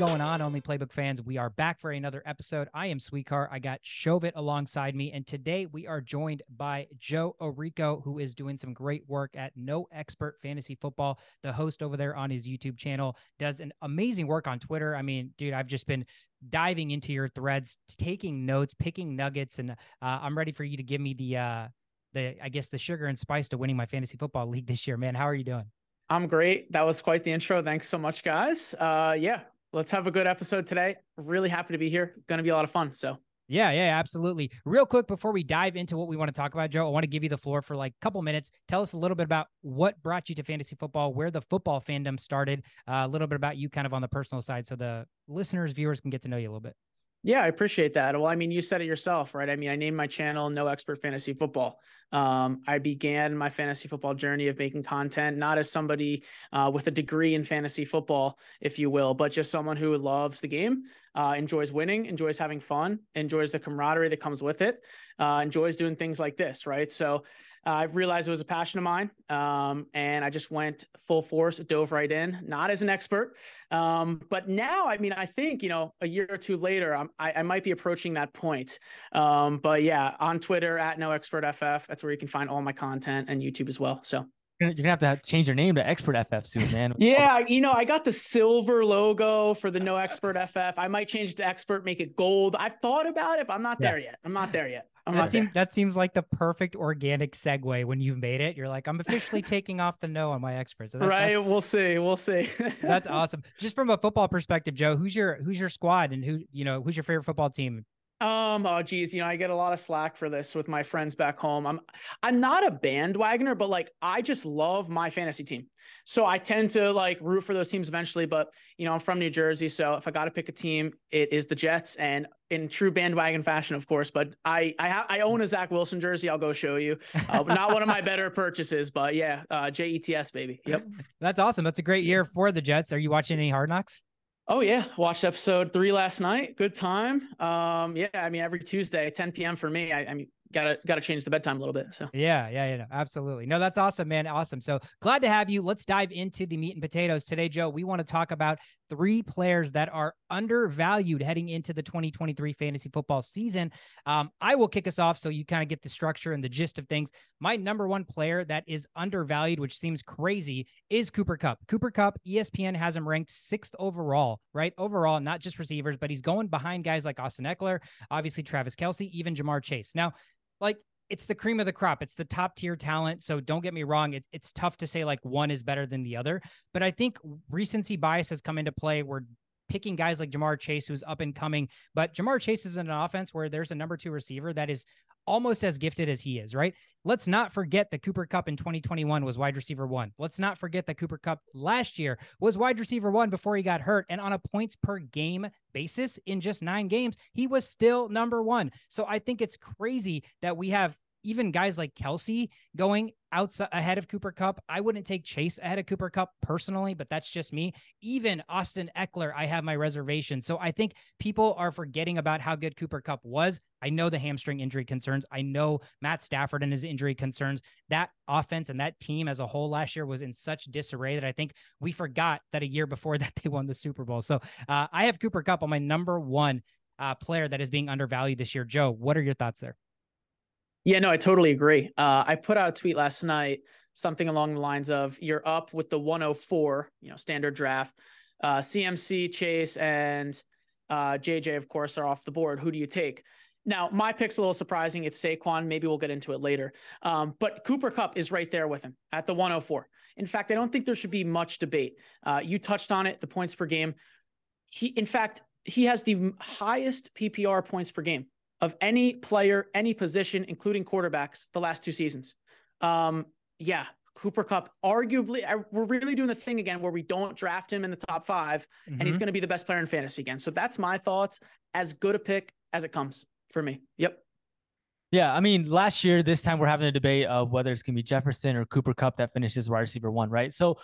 going on, Only Playbook fans? We are back for another episode. I am Sweetcar. I got Shovit alongside me, and today we are joined by Joe Orrico, who is doing some great work at No Expert Fantasy Football. The host over there on his YouTube channel does an amazing work on Twitter. I mean, dude, I've just been diving into your threads, taking notes, picking nuggets, and uh, I'm ready for you to give me the uh, the I guess the sugar and spice to winning my fantasy football league this year, man. How are you doing? I'm great. That was quite the intro. Thanks so much, guys. Uh, yeah, let's have a good episode today. Really happy to be here. Going to be a lot of fun. So. Yeah, yeah, absolutely. Real quick before we dive into what we want to talk about, Joe, I want to give you the floor for like a couple minutes. Tell us a little bit about what brought you to fantasy football, where the football fandom started, uh, a little bit about you kind of on the personal side so the listeners, viewers can get to know you a little bit. Yeah, I appreciate that. Well, I mean, you said it yourself, right? I mean, I named my channel No Expert Fantasy Football. Um, I began my fantasy football journey of making content, not as somebody uh, with a degree in fantasy football, if you will, but just someone who loves the game, uh, enjoys winning, enjoys having fun, enjoys the camaraderie that comes with it, uh, enjoys doing things like this, right? So uh, I've realized it was a passion of mine, um, and I just went full force, dove right in. Not as an expert, um, but now, I mean, I think you know, a year or two later, I, I might be approaching that point. Um, but yeah, on Twitter at No Expert FF, that's where you can find all my content and YouTube as well. So you're gonna have to have, change your name to Expert FF soon, man. yeah, you know, I got the silver logo for the No Expert FF. I might change it to Expert, make it gold. I've thought about it, but I'm not yeah. there yet. I'm not there yet. I'm that seems that seems like the perfect organic segue when you've made it. You're like, I'm officially taking off the no on my experts. So that, right. We'll see. We'll see. that's awesome. Just from a football perspective, Joe, who's your who's your squad and who you know who's your favorite football team? Um, oh geez, you know, I get a lot of slack for this with my friends back home. I'm I'm not a bandwagoner, but like I just love my fantasy team. So I tend to like root for those teams eventually, but you know, I'm from New Jersey, so if I got to pick a team, it is the Jets and in true bandwagon fashion, of course, but I I ha- I own a Zach Wilson jersey. I'll go show you. Uh, not one of my better purchases, but yeah, uh, Jets baby. Yep. That's awesome. That's a great year for the Jets. Are you watching any Hard Knocks? Oh yeah, watched episode three last night. Good time. Um, yeah, I mean every Tuesday, 10 p.m. for me. I, I mean gotta gotta change the bedtime a little bit. So yeah, yeah, yeah, no, absolutely. No, that's awesome, man. Awesome. So glad to have you. Let's dive into the meat and potatoes today, Joe. We want to talk about three players that are undervalued heading into the 2023 fantasy football season. Um, I will kick us off so you kind of get the structure and the gist of things. My number one player that is undervalued, which seems crazy, is Cooper Kupp. Cooper Kupp, ESPN has him ranked sixth overall, right? Overall, not just receivers, but he's going behind guys like Austin Ekeler, obviously Travis Kelce, even Ja'Marr Chase. Now, like it's the cream of the crop. It's the top tier talent. So don't get me wrong. It, it's tough to say like one is better than the other. But I think recency bias has come into play where picking guys like Ja'Marr Chase, who's up and coming, but Ja'Marr Chase is in an offense where there's a number two receiver that is almost as gifted as he is, right? Let's not forget that Cooper Kupp in 2021 was wide receiver one. Let's not forget that Cooper Kupp last year was wide receiver one before he got hurt. And on a points per game basis in just nine games, he was still number one. So I think it's crazy that we have even guys like Kelce going outside ahead of Cooper Kupp. I wouldn't take Chase ahead of Cooper Kupp personally, but that's just me. Even Austin Ekeler, I have my reservation. So I think people are forgetting about how good Cooper Kupp was. I know the hamstring injury concerns. I know Matt Stafford and his injury concerns. That offense and that team as a whole last year was in such disarray that I think we forgot that a year before that they won the Super Bowl. So uh, I have Cooper Kupp on my number one uh, player that is being undervalued this year. Joe, what are your thoughts there? Yeah, no, I totally agree. Uh, I put out a tweet last night, something along the lines of "You're up with the 104, you know, standard draft. Uh, CMC, Chase, and uh, JJ, of course, are off the board. Who do you take?" Now, my pick's a little surprising. It's Saquon. Maybe we'll get into it later. Um, but Cooper Kupp is right there with him at the 104. In fact, I don't think there should be much debate. Uh, you touched on it, the points per game. He, in fact, he has the highest PPR points per game of any player, any position, including quarterbacks, the last two seasons. Um, yeah, Cooper Kupp, arguably, we're really doing the thing again where we don't draft him in the top 5 mm-hmm. and he's mm-hmm. going to be the best player in fantasy again. So that's my thoughts. As good a pick as it comes for me. Yep. Yeah, I mean, last year, this time we're having a debate of whether it's going to be Jefferson or Cooper Kupp that finishes wide receiver one, right? So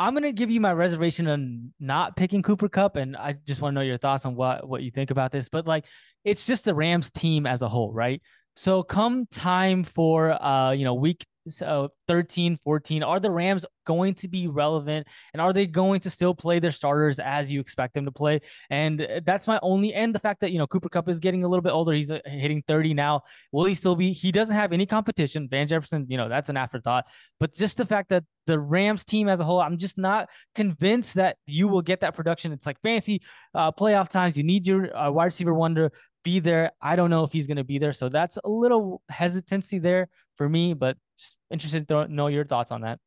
I'm going to give you my reservation on not picking Cooper Kupp, and I just want to know your thoughts on what what you think about this. But like, it's just the Rams team as a whole, right? So come time for uh, you know, week uh, 13, 14? Are the Rams going to be relevant? And are they going to still play their starters as you expect them to play? And uh, that's my only, and the fact that, you know, Cooper Kupp is getting a little bit older. He's uh, hitting 30 now. Will he still be? He doesn't have any competition. Van Jefferson, you know, that's an afterthought. But just the fact that the Rams team as a whole, I'm just not convinced that you will get that production. It's like fancy uh, playoff times. You need your uh, wide receiver to be there. I don't know if he's going to be there. So that's a little hesitancy there for me, but just interested to know your thoughts on that.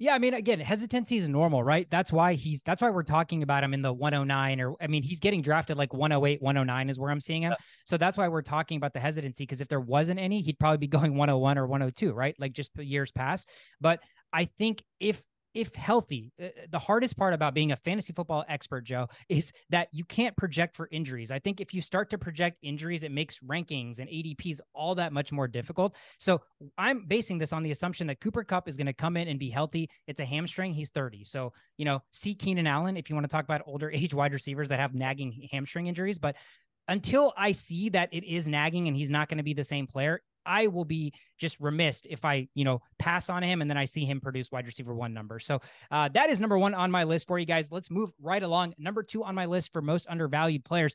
Yeah, I mean, again, hesitancy is normal, right? That's why he's that's why we're talking about him in the 109 or I mean, he's getting drafted like 108, 109 is where I'm seeing him. Yeah. So that's why we're talking about the hesitancy because if there wasn't any, he'd probably be going 101 or 102, right? Like just years past. But I think if if healthy, uh, the hardest part about being a fantasy football expert, Joe, is that you can't project for injuries. I think if you start to project injuries, it makes rankings and ADPs all that much more difficult. So I'm basing this on the assumption that Cooper Kupp is going to come in and be healthy. It's a hamstring. He's 30. So, you know, see Keenan Allen if you want to talk about older age wide receivers that have nagging hamstring injuries. But until I see that it is nagging and he's not going to be the same player, I will be just remiss if I, you know, pass on him and then I see him produce wide receiver one number. So uh, that is number one on my list for you guys. Let's move right along. Number two on my list for most undervalued players.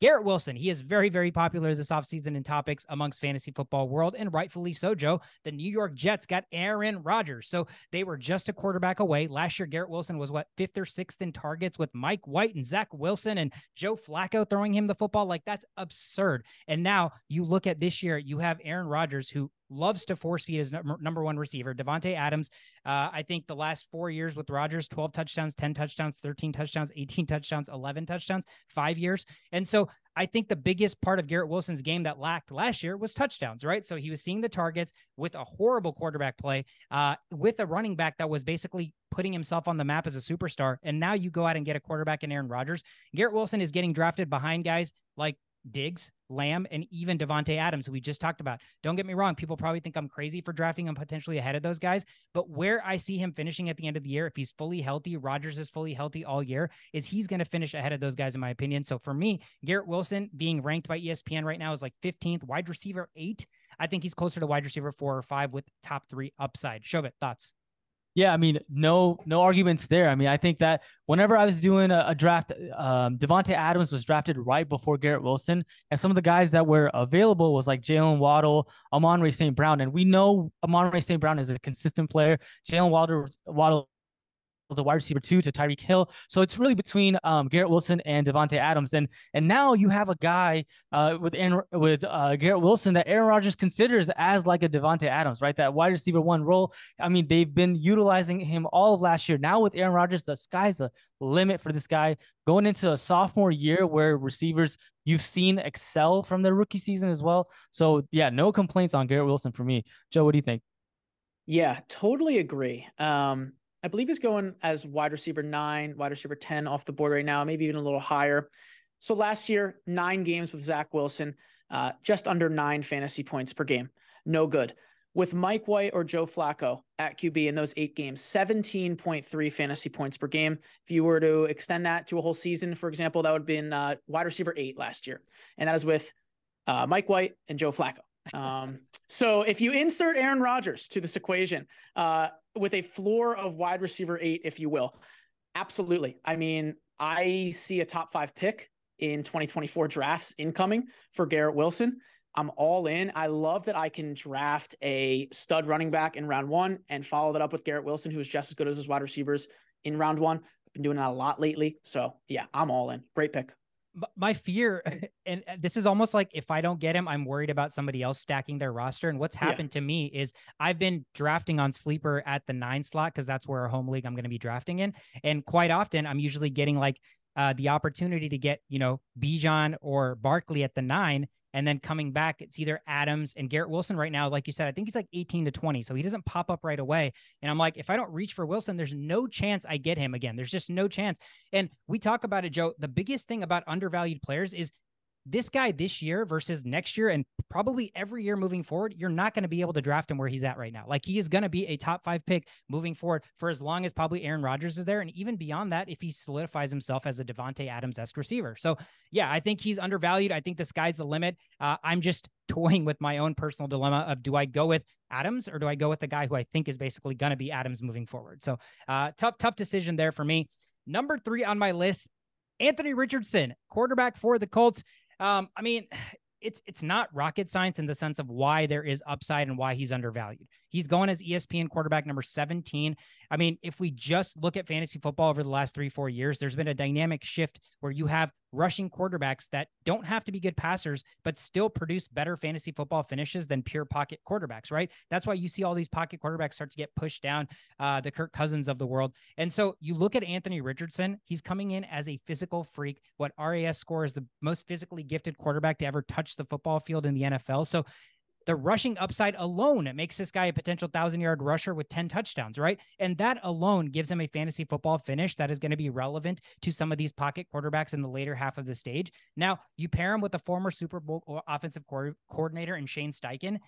Garrett Wilson, he is very, very popular this offseason in topics amongst fantasy football world, and rightfully so, Joe. The New York Jets got Aaron Rodgers. So they were just a quarterback away. Last year, Garrett Wilson was what, fifth or sixth in targets with Mike White and Zach Wilson and Joe Flacco throwing him the football. Like that's absurd. And now you look at this year, you have Aaron Rodgers, who loves to force feed his number one receiver, Davante Adams. Uh, I think the last four years with Rodgers, 12 touchdowns, 10 touchdowns, 13 touchdowns, 18 touchdowns, 11 touchdowns, five years. And so I think the biggest part of Garrett Wilson's game that lacked last year was touchdowns, right? So he was seeing the targets with a horrible quarterback play, uh, with a running back that was basically putting himself on the map as a superstar. And now you go out and get a quarterback in Aaron Rodgers. Garrett Wilson is getting drafted behind guys like Diggs, Lamb, and even Davante Adams, who we just talked about. Don't get me wrong; people probably think I'm crazy for drafting him potentially ahead of those guys. But where I see him finishing at the end of the year, if he's fully healthy, Rodgers is fully healthy all year, is he's going to finish ahead of those guys, in my opinion. So for me, Garrett Wilson being ranked by ESPN right now is like 15th, wide receiver eight. I think he's closer to wide receiver four or five with top three upside. Shove it, thoughts? Yeah, I mean, no, no arguments there. I mean, I think that whenever I was doing a, a draft, um, Davante Adams was drafted right before Garrett Wilson, and some of the guys that were available was like Jalen Waddle, Amon-Ra St. Brown, and we know Amon-Ra St. Brown is a consistent player. Jalen Waddle, Waddle the wide receiver two to Tyreek Hill. So it's really between um, Garrett Wilson and Davante Adams, and and now you have a guy uh, with Aaron, with uh, Garrett Wilson that Aaron Rodgers considers as like a Davante Adams, right? That wide receiver one role. I mean, they've been utilizing him all of last year. Now with Aaron Rodgers, the sky's the limit for this guy going into a sophomore year where receivers you've seen excel from their rookie season as well. So yeah, no complaints on Garrett Wilson for me. Joe, what do you think? Yeah, totally agree. Um, I believe he's going as wide receiver nine, wide receiver 10 off the board right now, maybe even a little higher. So last year, nine games with Zach Wilson, uh, just under nine fantasy points per game. No good. With Mike White or Joe Flacco at QB in those eight games, 17.3 fantasy points per game. If you were to extend that to a whole season, for example, that would have been uh, wide receiver eight last year. And that is with uh, Mike White and Joe Flacco. Um, so if you insert Aaron Rodgers to this equation, uh, with a floor of wide receiver eight, if you will. Absolutely. I mean, I see a top five pick in 2024 drafts incoming for Garrett Wilson. I'm all in. I love that I can draft a stud running back in round one and follow that up with Garrett Wilson, who is just as good as his wide receivers in round one. I've been doing that a lot lately. So yeah, I'm all in. Great pick my fear and this is almost like if i don't get him i'm worried about somebody else stacking their roster. And what's happened yeah. to me is i've been drafting on sleeper at the nine slot because that's where our home league i'm going to be drafting in. And quite often i'm usually getting like uh, the opportunity to get you know bijan or barkley at the nine and then coming back, it's either Adams and Garrett Wilson right now. Like you said, I think he's like 18 to 20. So he doesn't pop up right away. And I'm like, if I don't reach for Wilson, there's no chance I get him again. There's just no chance. And we talk about it, Joe. The biggest thing about undervalued players is this guy this year versus next year and probably every year moving forward, you're not going to be able to draft him where he's at right now. Like he is going to be a top five pick moving forward for as long as probably Aaron Rodgers is there. And even beyond that, if he solidifies himself as a Davante Adams esque receiver. So yeah, I think he's undervalued. I think the sky's the limit. Uh, I'm just toying with my own personal dilemma of do I go with Adams or do I go with the guy who I think is basically going to be Adams moving forward? So uh, tough, tough decision there for me. Number three on my list, Anthony Richardson, quarterback for the Colts. Um, I mean, it's it's not rocket science in the sense of why there is upside and why he's undervalued. He's going as ESPN quarterback number 17. I mean, if we just look at fantasy football over the last 3-4 years, there's been a dynamic shift where you have rushing quarterbacks that don't have to be good passers, but still produce better fantasy football finishes than pure pocket quarterbacks, right? That's why you see all these pocket quarterbacks start to get pushed down, uh, the Kirk Cousins of the world. And so you look at Anthony Richardson, he's coming in as a physical freak. What RAS score is the most physically gifted quarterback to ever touch the football field in the NFL. So the rushing upside alone makes this guy a potential thousand yard rusher with 10 touchdowns, right? And that alone gives him a fantasy football finish that is going to be relevant to some of these pocket quarterbacks in the later half of the stage. Now, you pair him with a former Super Bowl offensive co- coordinator and Shane Steichen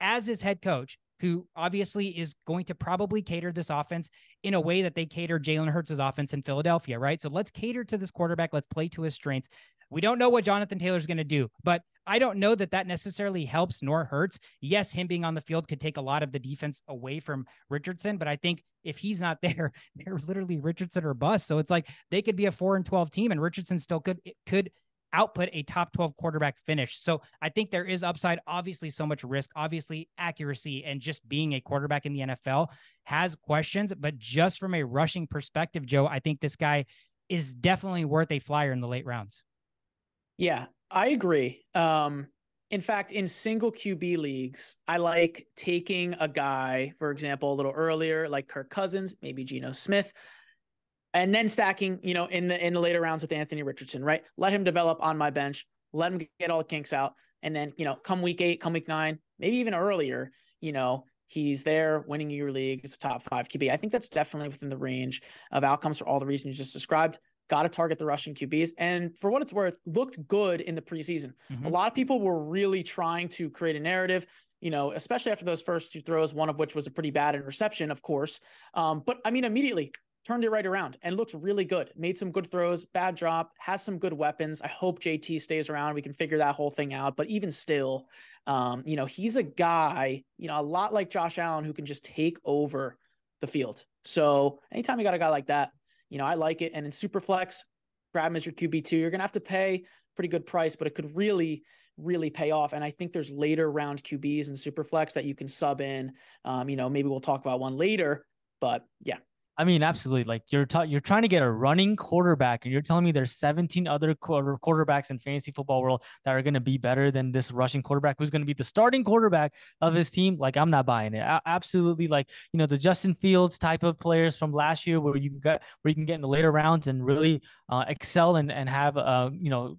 as his head coach, who obviously is going to probably cater this offense in a way that they cater Jalen Hurts' offense in Philadelphia, right? So let's cater to this quarterback. Let's play to his strengths. We don't know what Jonathan Taylor's going to do, but I don't know that that necessarily helps nor hurts. Yes, him being on the field could take a lot of the defense away from Richardson, but I think if he's not there, they're literally Richardson or bust. So it's like they could be a 4 and 12 team and Richardson still could could output a top 12 quarterback finish. So I think there is upside, obviously so much risk, obviously accuracy and just being a quarterback in the NFL has questions, but just from a rushing perspective, Joe, I think this guy is definitely worth a flyer in the late rounds. Yeah, I agree. Um, in fact, in single QB leagues, I like taking a guy, for example, a little earlier, like Kirk Cousins, maybe Geno Smith, and then stacking, you know, in the in the later rounds with Anthony Richardson, right? Let him develop on my bench, let him get all the kinks out, and then you know, come week eight, come week nine, maybe even earlier, you know, he's there winning your league as a top five QB. I think that's definitely within the range of outcomes for all the reasons you just described got to target the Russian QBs. And for what it's worth, looked good in the preseason. Mm-hmm. A lot of people were really trying to create a narrative, you know, especially after those first two throws, one of which was a pretty bad interception, of course. Um, but I mean, immediately turned it right around and looked really good. Made some good throws, bad drop, has some good weapons. I hope JT stays around. We can figure that whole thing out. But even still, um, you know, he's a guy, you know, a lot like Josh Allen who can just take over the field. So anytime you got a guy like that, you know, I like it. And in Superflex, grab him as your QB2. You're going to have to pay pretty good price, but it could really, really pay off. And I think there's later round QBs and Superflex that you can sub in. Um, you know, maybe we'll talk about one later, but yeah, I mean, absolutely. Like you're you're trying to get a running quarterback, and you're telling me there's 17 other quarter- quarterbacks in fantasy football world that are going to be better than this rushing quarterback, who's going to be the starting quarterback of his team. Like I'm not buying it. Absolutely. Like you know the Justin Fields type of players from last year, where you get where you can get in the later rounds and really uh, excel and and have uh you know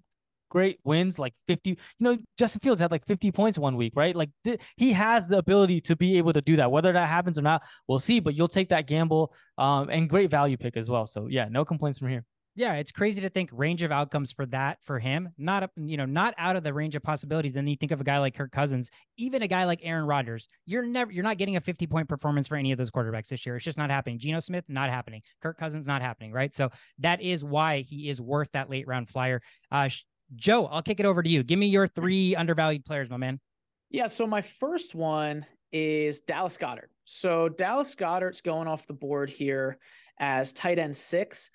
great wins, like 50. You know, Justin Fields had like 50 points one week, right? Like th- he has the ability to be able to do that. Whether that happens or not, we'll see. But you'll take that gamble um, and great value pick as well. So yeah, no complaints from here. Yeah, it's crazy to think range of outcomes for that for him. Not you know, not out of the range of possibilities. Then you think of a guy like Kirk Cousins, even a guy like Aaron Rodgers. You're never you're not getting a 50 point performance for any of those quarterbacks this year. It's just not happening. Geno Smith, not happening. Kirk Cousins, not happening. Right. So that is why he is worth that late round flyer. Uh, Joe, I'll kick it over to you. Give me your three undervalued players, my man. Yeah. So my first one is Dallas Goedert. So Dallas Goedert's going off the board here as tight end six,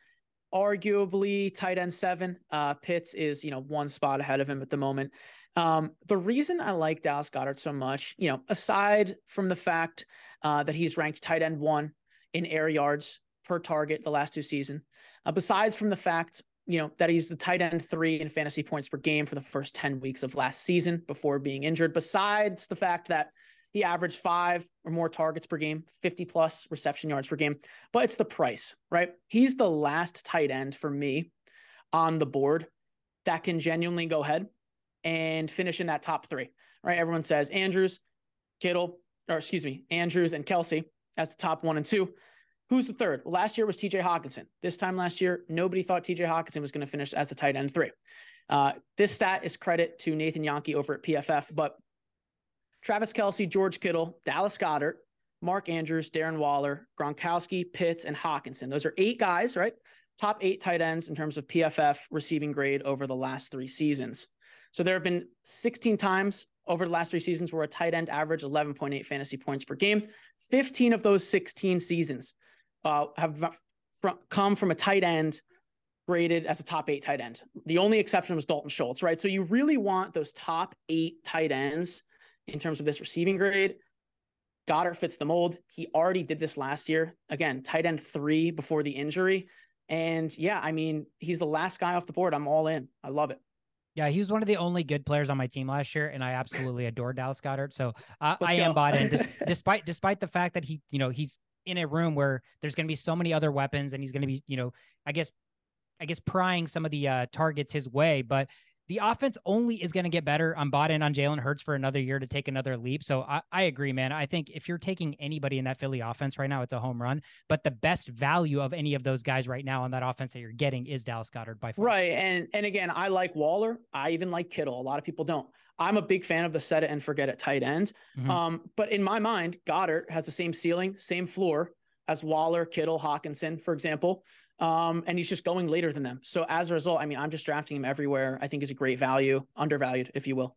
arguably tight end seven. Uh, Pitts is, you know, one spot ahead of him at the moment. Um, the reason I like Dallas Goedert so much, you know, aside from the fact uh, that he's ranked tight end one in air yards per target the last two seasons, uh, besides from the fact you know, that he's the tight end three in fantasy points per game for the first 10 weeks of last season before being injured, besides the fact that he averaged five or more targets per game, 50 plus reception yards per game. But it's the price, right? He's the last tight end for me on the board that can genuinely go ahead and finish in that top three, right? Everyone says Andrews, Kittle, or excuse me, Andrews and Kelce as the top one and two. Who's the third? Last year was TJ Hockenson. This time last year, nobody thought TJ Hockenson was going to finish as the tight end three. Uh, this stat is credit to Nathan Jahnke over at PFF, but Travis Kelce, George Kittle, Dallas Goedert, Mark Andrews, Darren Waller, Gronkowski, Pitts, and Hockenson. Those are eight guys, right? Top eight tight ends in terms of PFF receiving grade over the last three seasons. So there have been 16 times over the last three seasons where a tight end averaged 11.8 fantasy points per game. 15 of those 16 seasons uh, have from, come from a tight end graded as a top eight tight end. The only exception was Dalton Schultz, right? So you really want those top eight tight ends in terms of this receiving grade. Goedert fits the mold. He already did this last year. Again, tight end three before the injury. And yeah, I mean, he's the last guy off the board. I'm all in. I love it. Yeah, he was one of the only good players on my team last year, and I absolutely adore Dallas Goedert. So uh, I am bought in, despite despite the fact that he, you know, he's in a room where there's going to be so many other weapons, and he's going to be, you know, I guess, I guess prying some of the uh, targets his way. But the offense only is going to get better. I'm bought in on Jalen Hurts for another year to take another leap. So I, I, agree, man. I think if you're taking anybody in that Philly offense right now, it's a home run. But the best value of any of those guys right now on that offense that you're getting is Dallas Goedert by far. Right. And and again, I like Waller. I even like Kittle. A lot of people don't. I'm a big fan of the set it and forget it tight end. Mm-hmm. Um, but in my mind, Goedert has the same ceiling, same floor as Waller, Kittle, Hockenson, for example. Um, and he's just going later than them. So as a result, I mean, I'm just drafting him everywhere. I think is a great value, undervalued, if you will.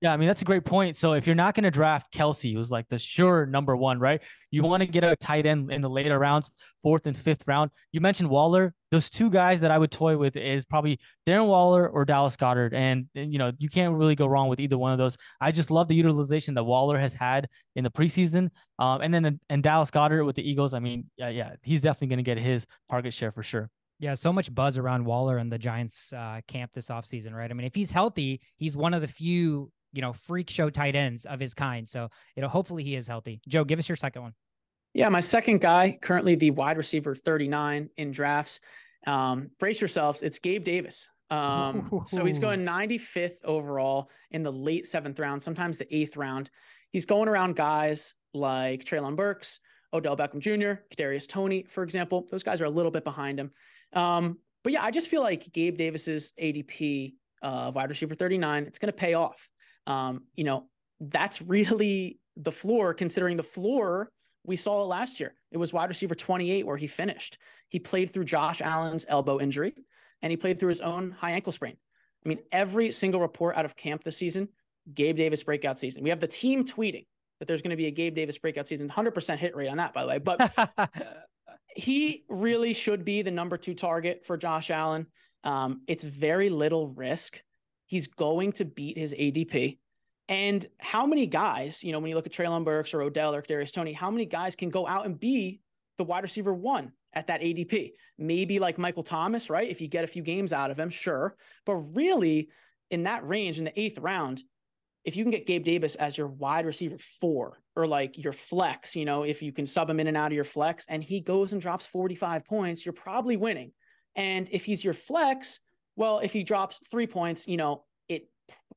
Yeah, I mean that's a great point. So if you're not going to draft Kelce, who's like the sure number one, right? You want to get a tight end in the later rounds, fourth and fifth round. You mentioned Waller. Those two guys that I would toy with is probably Darren Waller or Dallas Goedert, and, and you know you can't really go wrong with either one of those. I just love the utilization that Waller has had in the preseason, um, and then and Dallas Goedert with the Eagles. I mean, yeah, yeah, he's definitely going to get his target share for sure. Yeah, so much buzz around Waller and the Giants uh, camp this offseason, right? I mean, if he's healthy, he's one of the few you know, freak show tight ends of his kind. So, you know, hopefully he is healthy. Joe, give us your second one. Yeah, my second guy, currently the wide receiver 39 in drafts. Um, brace yourselves. It's Gabe Davis. Um, so he's going 95th overall in the late seventh round, sometimes the eighth round. He's going around guys like Treylon Burks, Odell Beckham Jr., Kadarius Toney, for example. Those guys are a little bit behind him. Um, but yeah, I just feel like Gabe Davis's ADP uh, wide receiver 39, it's going to pay off um, you know, that's really the floor, considering the floor we saw it last year. It was wide receiver 28 where he finished. He played through Josh Allen's elbow injury and he played through his own high ankle sprain. I mean, every single report out of camp this season, Gabe Davis breakout season. We have the team tweeting that there's going to be a Gabe Davis breakout season. 100% hit rate on that, by the way. But he really should be the number two target for Josh Allen. Um, it's very little risk He's going to beat his ADP. And how many guys, you know, when you look at Treylon Burks or Odell or Darius Tony, how many guys can go out and be the wide receiver one at that ADP? Maybe like Michael Thomas, right? If you get a few games out of him, sure. But really, in that range, in the eighth round, if you can get Gabe Davis as your wide receiver four or like your flex, you know, if you can sub him in and out of your flex and he goes and drops 45 points, you're probably winning. And if he's your flex, well, if he drops three points, you know, it,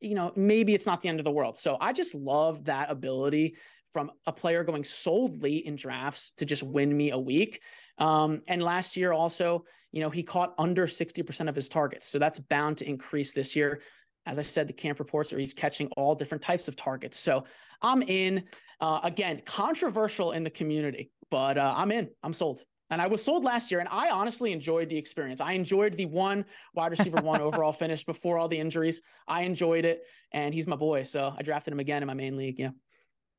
you know, maybe it's not the end of the world. So I just love that ability from a player going solely in drafts to just win me a week. Um, and last year also, you know, he caught under 60% of his targets. So that's bound to increase this year. As I said, the camp reports are he's catching all different types of targets. So I'm in. Uh, again, controversial in the community, but uh, I'm in. I'm sold. And I was sold last year, and I honestly enjoyed the experience. I enjoyed the one wide receiver one overall finish before all the injuries. I enjoyed it, and he's my boy. So I drafted him again in my main league. Yeah.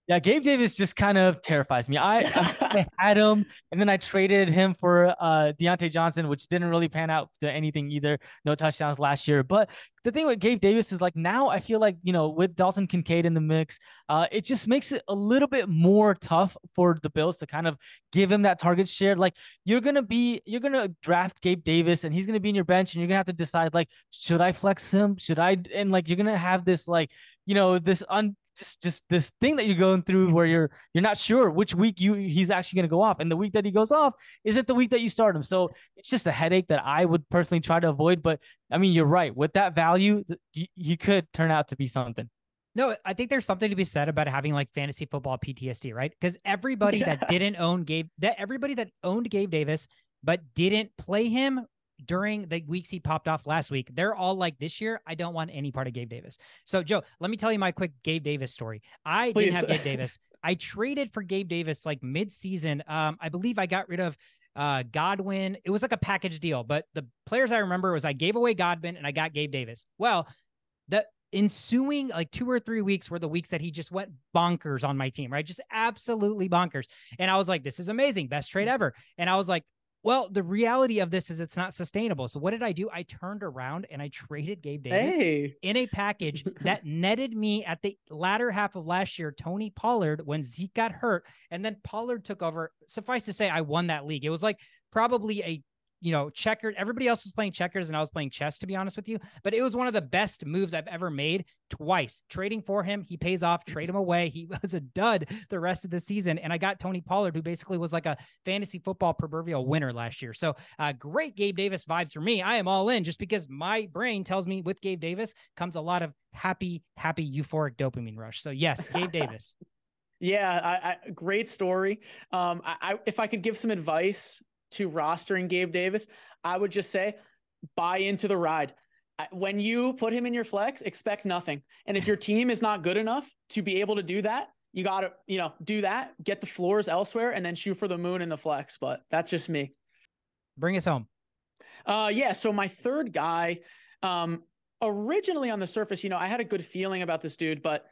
Yeah, Gabe Davis just kind of terrifies me. I, I had him, and then I traded him for uh, Diontae Johnson, which didn't really pan out to anything either. No touchdowns last year. But the thing with Gabe Davis is like now I feel like you know with Dalton Kincaid in the mix, uh, it just makes it a little bit more tough for the Bills to kind of give him that target share. Like you're gonna be, you're gonna draft Gabe Davis, and he's gonna be in your bench, and you're gonna have to decide like, should I flex him? Should I? And like you're gonna have this like you know this un just just this thing that you're going through where you're you're not sure which week you he's actually going to go off. And the week that he goes off isn't the week that you start him. So it's just a headache that i would personally try to avoid. But i mean you're right. With that value he could turn out to be something. No, I think there's something to be said about having like fantasy football PTSD, right? Because everybody yeah. that didn't own Gabe, that everybody that owned Gabe Davis but didn't play him during the weeks he popped off last week, they're all like, this year, I don't want any part of Gabe Davis. So, Joe, let me tell you my quick Gabe Davis story. I Please. didn't have Gabe Davis. I traded for Gabe Davis like mid-season. Um, I believe I got rid of uh Godwin. It was like a package deal, but the players I remember was I gave away Godwin and I got Gabe Davis. Well, the ensuing like two or three weeks were the weeks that he just went bonkers on my team, right? Just absolutely bonkers. And I was like, this is amazing, best trade ever. And I was like, well, the reality of this is it's not sustainable. So what did I do? I turned around and I traded Gabe Davis hey. in a package that netted me at the latter half of last year Tony Pollard when Zeke got hurt and then Pollard took over. Suffice to say I won that league. It was like probably a you know, checkered. Everybody else was playing checkers and I was playing chess, to be honest with you. But it was one of the best moves I've ever made twice. Trading for him, he pays off, trade him away. He was a dud the rest of the season. And I got Tony Pollard, who basically was like a fantasy football proverbial winner last year. So uh, great Gabe Davis vibes for me. I am all in just because my brain tells me with Gabe Davis comes a lot of happy, happy, euphoric dopamine rush. So yes, Gabe Davis. Yeah, I, I, great story. Um, I, I, if I could give some advice to rostering Gabe Davis, I would just say buy into the ride. When you put him in your flex, expect nothing. And if your team is not good enough to be able to do that, you got to, you know, do that, get the floors elsewhere and then shoot for the moon in the flex, but that's just me. Bring us home. Uh yeah, so my third guy um originally on the surface, you know, I had a good feeling about this dude, but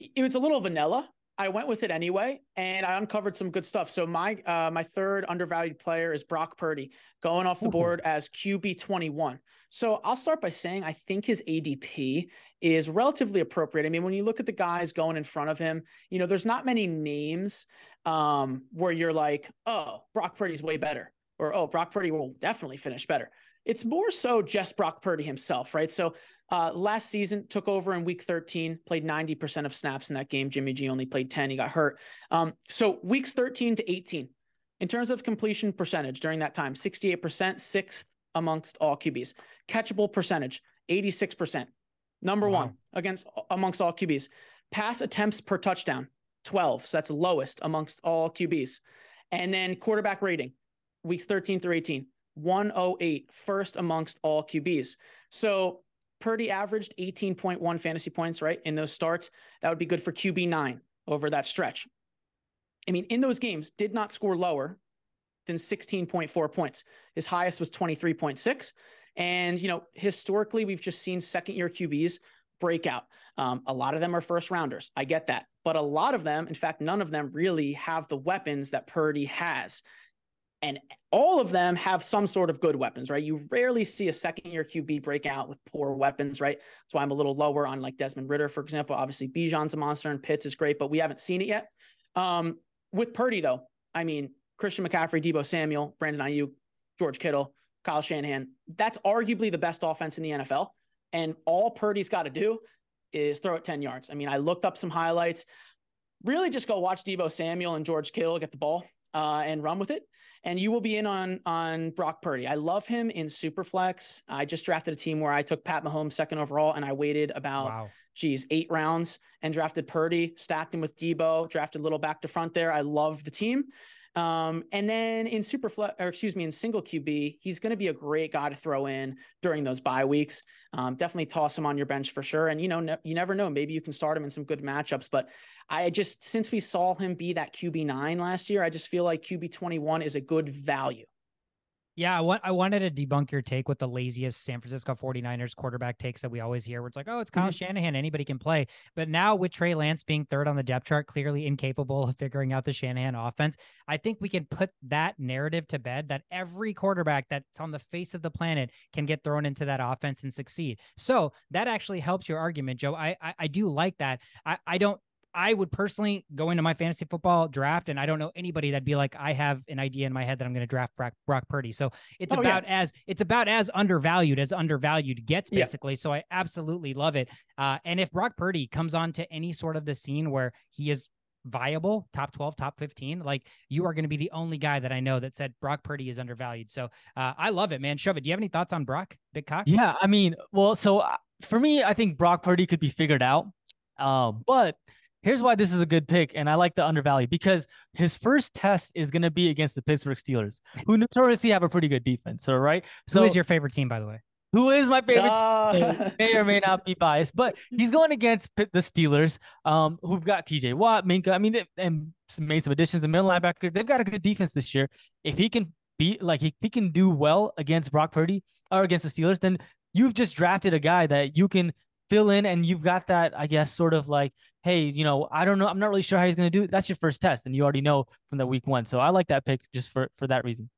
it was a little vanilla I went with it anyway, and I uncovered some good stuff. So my uh, my third undervalued player is Brock Purdy, going off the Ooh. board as QB twenty one. So I'll start by saying I think his ADP is relatively appropriate. I mean, when you look at the guys going in front of him, you know, there's not many names um, where you're like, oh, Brock Purdy's way better, or oh, Brock Purdy will definitely finish better. It's more so just Brock Purdy himself, right? So uh, last season, took over in week 13, played 90% of snaps in that game. Jimmy G only played 10. He got hurt. Um, so weeks 13 to 18, in terms of completion percentage during that time, 68%, sixth amongst all QBs. Catchable percentage, 86%. Number wow. one against amongst all QBs. Pass attempts per touchdown, 12. So that's lowest amongst all QBs. And then quarterback rating, weeks 13 through 18, 108, first amongst all QBs. So Purdy averaged 18.1 fantasy points, right? In those starts. That would be good for QB9 over that stretch. I mean, in those games, did not score lower than 16.4 points. His highest was 23.6. And, you know, historically, we've just seen second year QBs break out. Um, a lot of them are first rounders. I get that. But a lot of them, in fact, none of them really have the weapons that Purdy has and all of them have some sort of good weapons, right? You rarely see a second year QB break out with poor weapons, right? That's why I'm a little lower on like Desmond Ridder, for example. Obviously, Bijan's a monster and Pitts is great, but we haven't seen it yet. Um, with Purdy, though, I mean, Christian McCaffrey, Deebo Samuel, Brandon Aiyuk, George Kittle, Kyle Shanahan, that's arguably the best offense in the NFL. And all Purdy's got to do is throw it 10 yards. I mean, I looked up some highlights. Really just go watch Deebo Samuel and George Kittle get the ball uh, and run with it and you will be in on on Brock Purdy. I love him in Superflex. I just drafted a team where I took Pat Mahomes second overall, and I waited about wow. geez eight rounds and drafted Purdy, stacked him with Deebo, drafted little back to front there. I love the team. Um, and then in super flex, or excuse me, in single QB, he's going to be a great guy to throw in during those bye weeks. Um, definitely toss him on your bench for sure. And you know, ne- you never know, maybe you can start him in some good matchups. But I just since we saw him be that QB nine last year, I just feel like QB twenty one is a good value. Yeah, I, want, I wanted to debunk your take with the laziest San Francisco 49ers quarterback takes that we always hear, where it's like, oh, it's Kyle mm-hmm. Shanahan, anybody can play. But now with Trey Lance being third on the depth chart, clearly incapable of figuring out the Shanahan offense, I think we can put that narrative to bed that every quarterback that's on the face of the planet can get thrown into that offense and succeed. So that actually helps your argument, Joe. I I, I do like that. I, I don't I would personally go into my fantasy football draft, and I don't know anybody that'd be like, I have an idea in my head that I'm going to draft Brock, Brock, Purdy. So it's oh, about yeah. as it's about as undervalued as undervalued gets, basically. Yeah. So I absolutely love it. Uh, and if Brock Purdy comes on to any sort of the scene where he is viable, top 12, top 15, like you are going to be the only guy that I know that said Brock Purdy is undervalued. So uh, I love it, man. Shove it. Do you have any thoughts on Brock, Big Cock? Yeah, I mean, well, so uh, for me, I think Brock Purdy could be figured out. Uh, but here's why this is a good pick, and I like the undervalue because his first test is going to be against the Pittsburgh Steelers, who notoriously have a pretty good defense. All right. So, who is your favorite team, by the way? Who is my favorite? Uh... may or may not be biased, but he's going against Pitt, the Steelers, um, who've got T.J. Watt, Minkah. I mean, they, and made some additions in middle linebacker. They've got a good defense this year. If he can be like, if he can do well against Brock Purdy or against the Steelers, then you've just drafted a guy that you can fill in and you've got that, I guess, sort of like, hey, you know, I don't know, I'm not really sure how he's going to do it. That's your first test, and you already know from the week one. So I like that pick just for for that reason.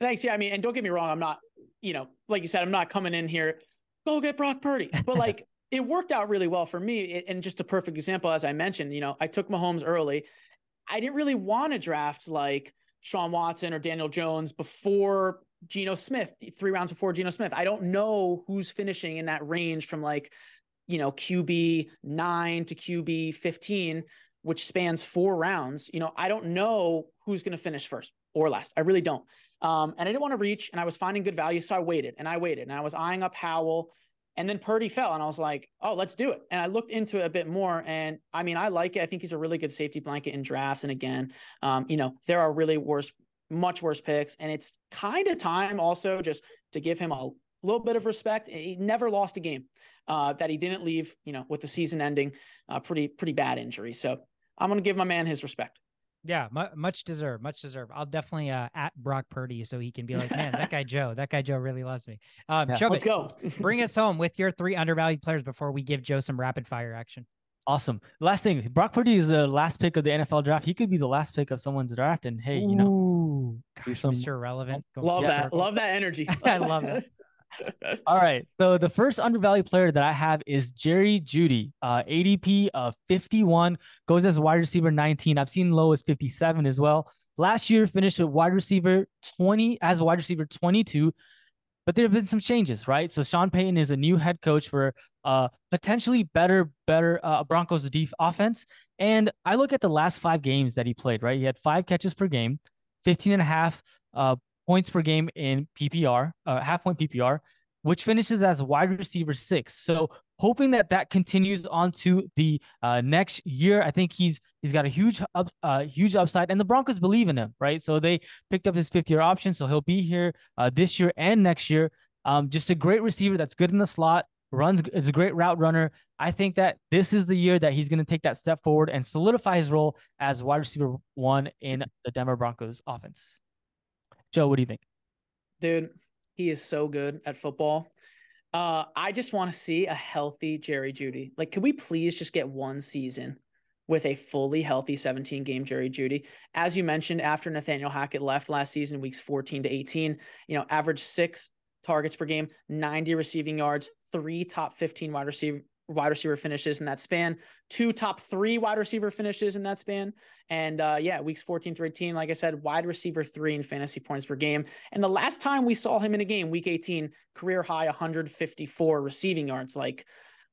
Thanks. Yeah, I mean, and don't get me wrong, I'm not, you know, like you said, I'm not coming in here, go get Brock Purdy, but like. it worked out really well for me. And just a perfect example, as I mentioned, you know, I took Mahomes early. I didn't really want to draft like Sean Watson or Daniel Jones before Geno Smith, three rounds before Geno Smith. I don't know who's finishing in that range from like you know, QB nine to QB 15, which spans four rounds, you know, I don't know who's going to finish first or last. I really don't. Um, and I didn't want to reach and I was finding good value. So I waited and I waited and I was eyeing up Howell and then Purdy fell and I was like, oh, let's do it. And I looked into it a bit more. And I mean, I like it. I think he's a really good safety blanket in drafts. And again, um, you know, there are really worse, much worse picks. And it's kind of time also just to give him a little bit of respect. He never lost a game uh, that he didn't leave, you know, with the season ending, uh, pretty pretty bad injury. So I'm going to give my man his respect. Yeah, much deserved, much deserved. I'll definitely uh, at Brock Purdy so he can be like, man, that guy Joe, that guy Joe really loves me. Um, yeah, let's it. go. Bring us home with your three undervalued players before we give Joe some rapid fire action. Awesome. Last thing, Brock Purdy is the last pick of the NFL draft. He could be the last pick of someone's draft, and hey, you know, Ooh, gosh, some... Mr. Irrelevant. Love that. Love that energy. I love that. All right. So the first undervalued player that I have is Jerry Jeudy, uh, ADP of 51, goes as wide receiver 19. I've seen low as 57 as well. Last year finished with wide receiver 20 as wide receiver 22. But there have been some changes, right? So Sean Payton is a new head coach for uh, potentially better, better uh, Broncos def- offense. And I look at the last five games that he played, right? He had five catches per game, 15 and a half uh, points per game in PPR, uh, half point PPR, which finishes as wide receiver six. So hoping that that continues on to the uh, next year. I think he's he's got a huge up, uh, huge upside, and the Broncos believe in him, right? So they picked up his fifth year option, so he'll be here uh, this year and next year. Um, just a great receiver that's good in the slot, runs is a great route runner. I think that this is the year that he's going to take that step forward and solidify his role as wide receiver one in the Denver Broncos offense. Joe, what do you think? Dude, he is so good at football. Uh, I just want to see a healthy Jerry Jeudy. Like, could we please just get one season with a fully healthy 17 game Jerry Jeudy? As you mentioned, after Nathaniel Hackett left last season, weeks 14 to 18, you know, average six targets per game, 90 receiving yards, three top 15 wide receiver wide receiver finishes in that span, two top three wide receiver finishes in that span. And uh, yeah, weeks 14 through 18, like I said, wide receiver three in fantasy points per game. And the last time we saw him in a game, week 18, career high 154 receiving yards. Like,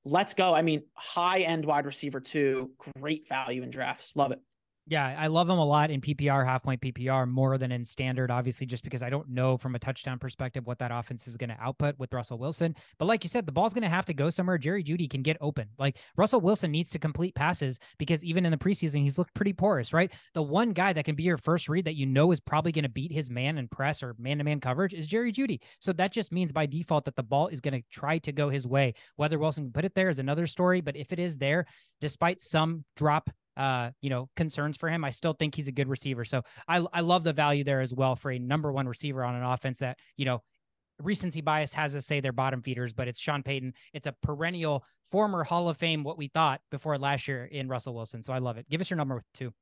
let's go. I mean, high end wide receiver two, great value in drafts. Love it. Yeah, I love him a lot in PPR, half point PPR, more than in standard, obviously, just because I don't know from a touchdown perspective what that offense is going to output with Russell Wilson. But like you said, the ball's going to have to go somewhere. Jerry Jeudy can get open. Like Russell Wilson needs to complete passes because even in the preseason, he's looked pretty porous, right? The one guy that can be your first read that you know is probably going to beat his man and press or man to man coverage is Jerry Jeudy. So that just means by default that the ball is going to try to go his way. Whether Wilson can put it there is another story. But if it is there, despite some drop uh, you know, concerns for him. I still think he's a good receiver. So I, I love the value there as well for a number one receiver on an offense that, you know, recency bias has us say they're bottom feeders, but it's Sean Payton. It's a perennial former Hall of Fame, what we thought before last year in Russell Wilson. So I love it. Give us your number two.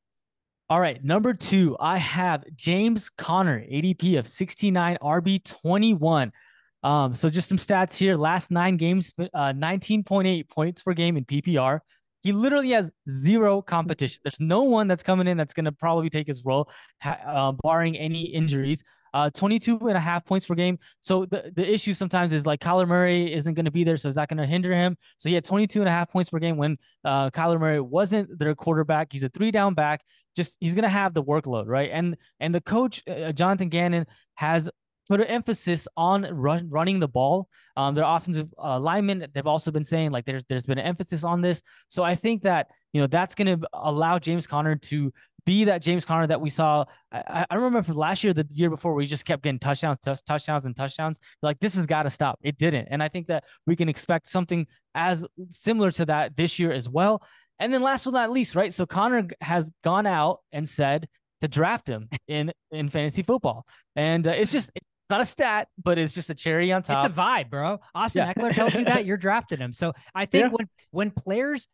All right, number two, I have James Conner, ADP of 69, RB 21. Um, so just some stats here. Last nine games, uh, 19.8 points per game in PPR, he literally has zero competition. There's no one that's coming in that's going to probably take his role, uh, barring any injuries. Uh, 22 and a half points per game. So the, the issue sometimes is like Kyler Murray isn't going to be there. So is that going to hinder him? So he had 22 and a half points per game when uh, Kyler Murray wasn't their quarterback. He's a three down back. Just he's going to have the workload, right? And and the coach, uh, Jonathan Gannon, has put an emphasis on run, running the ball. Um, their offensive uh, they've also been saying like there's there's been an emphasis on this. So I think that you know, that's going to allow James Conner to be that James Conner that we saw. I, I remember from last year, the year before, we just kept getting touchdowns, t- touchdowns, and touchdowns. Like this has got to stop. It didn't, and I think that we can expect something as similar to that this year as well. And then last but not least, right? So Conner has gone out and said to draft him in in fantasy football, and uh, it's just it's not a stat, but it's just a cherry on top. It's a vibe, bro. Austin yeah. Ekeler tells you that you're drafting him. So I think yeah. when when players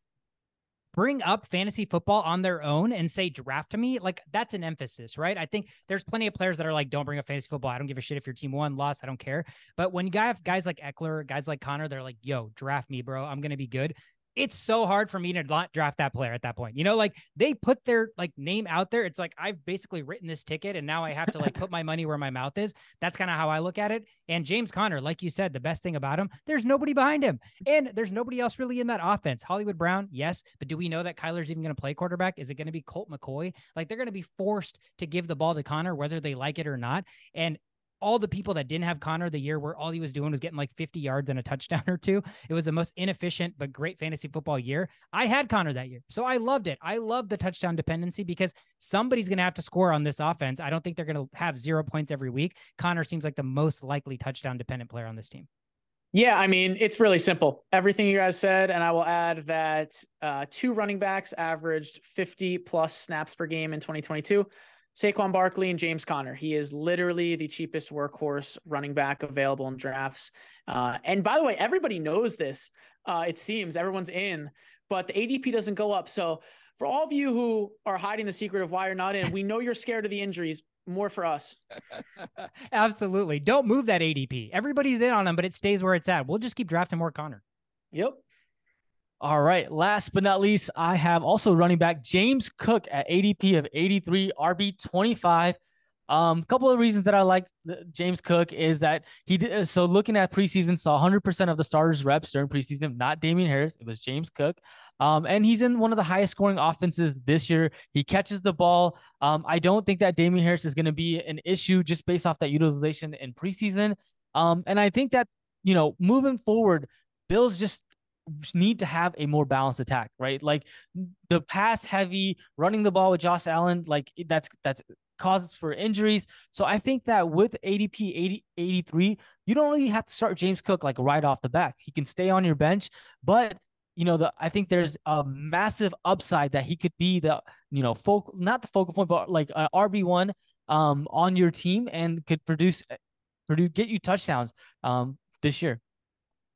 bring up fantasy football on their own and say draft me, like that's an emphasis, right? I think there's plenty of players that are like, don't bring up fantasy football. I don't give a shit if your team won, lost. I don't care. But when you have guys like ekeler guys like conner they're like, yo, draft me, bro. I'm gonna be good it's so hard for me to not draft that player at that point. You know, like they put their like name out there. It's like I've basically written this ticket and now I have to like put my money where my mouth is. That's kind of how I look at it. And James Conner, like you said, the best thing about him, there's nobody behind him. And there's nobody else really in that offense. Hollywood Brown, yes, but do we know that Kyler's even going to play quarterback? Is it going to be Colt McCoy? Like they're going to be forced to give the ball to Conner whether they like it or not. And all the people that didn't have Conner the year where all he was doing was getting like 50 yards and a touchdown or two. It was the most inefficient but great fantasy football year. I had Conner that year. So I loved it. I love the touchdown dependency because somebody's going to have to score on this offense. I don't think they're going to have zero points every week. Conner seems like the most likely touchdown dependent player on this team. Yeah, I mean, it's really simple. Everything you guys said. And I will add that uh, two running backs averaged 50 plus snaps per game in 2022. Saquon Barkley and James Conner. He is literally the cheapest workhorse running back available in drafts. Uh, and by the way, everybody knows this. Uh, it seems everyone's in, but the ADP doesn't go up. So for all of you who are hiding the secret of why you're not in, we know you're scared of the injuries. More for us. Absolutely. Don't move that ADP. Everybody's in on him, but it stays where it's at. We'll just keep drafting more Conner. Yep. All right. Last but not least, I have also running back James Cook at ADP of 83, RB 25. A um, couple of reasons that I like James Cook is that he did uh, so looking at preseason saw 100% of the starters reps during preseason, not Damien Harris, it was James Cook. Um, and he's in one of the highest scoring offenses this year. He catches the ball. Um, I don't think that Damien Harris is going to be an issue just based off that utilization in preseason. Um, and I think that you know moving forward, Bills just need to have a more balanced attack, right? Like the pass heavy, running the ball with Josh Allen, like that's that's causes for injuries. So I think that with ADP 80, 83, you don't really have to start James Cook like right off the back. He can stay on your bench, but you know, the I think there's a massive upside that he could be the, you know, focal not the focal point, but like RB one um on your team and could produce produce get you touchdowns um this year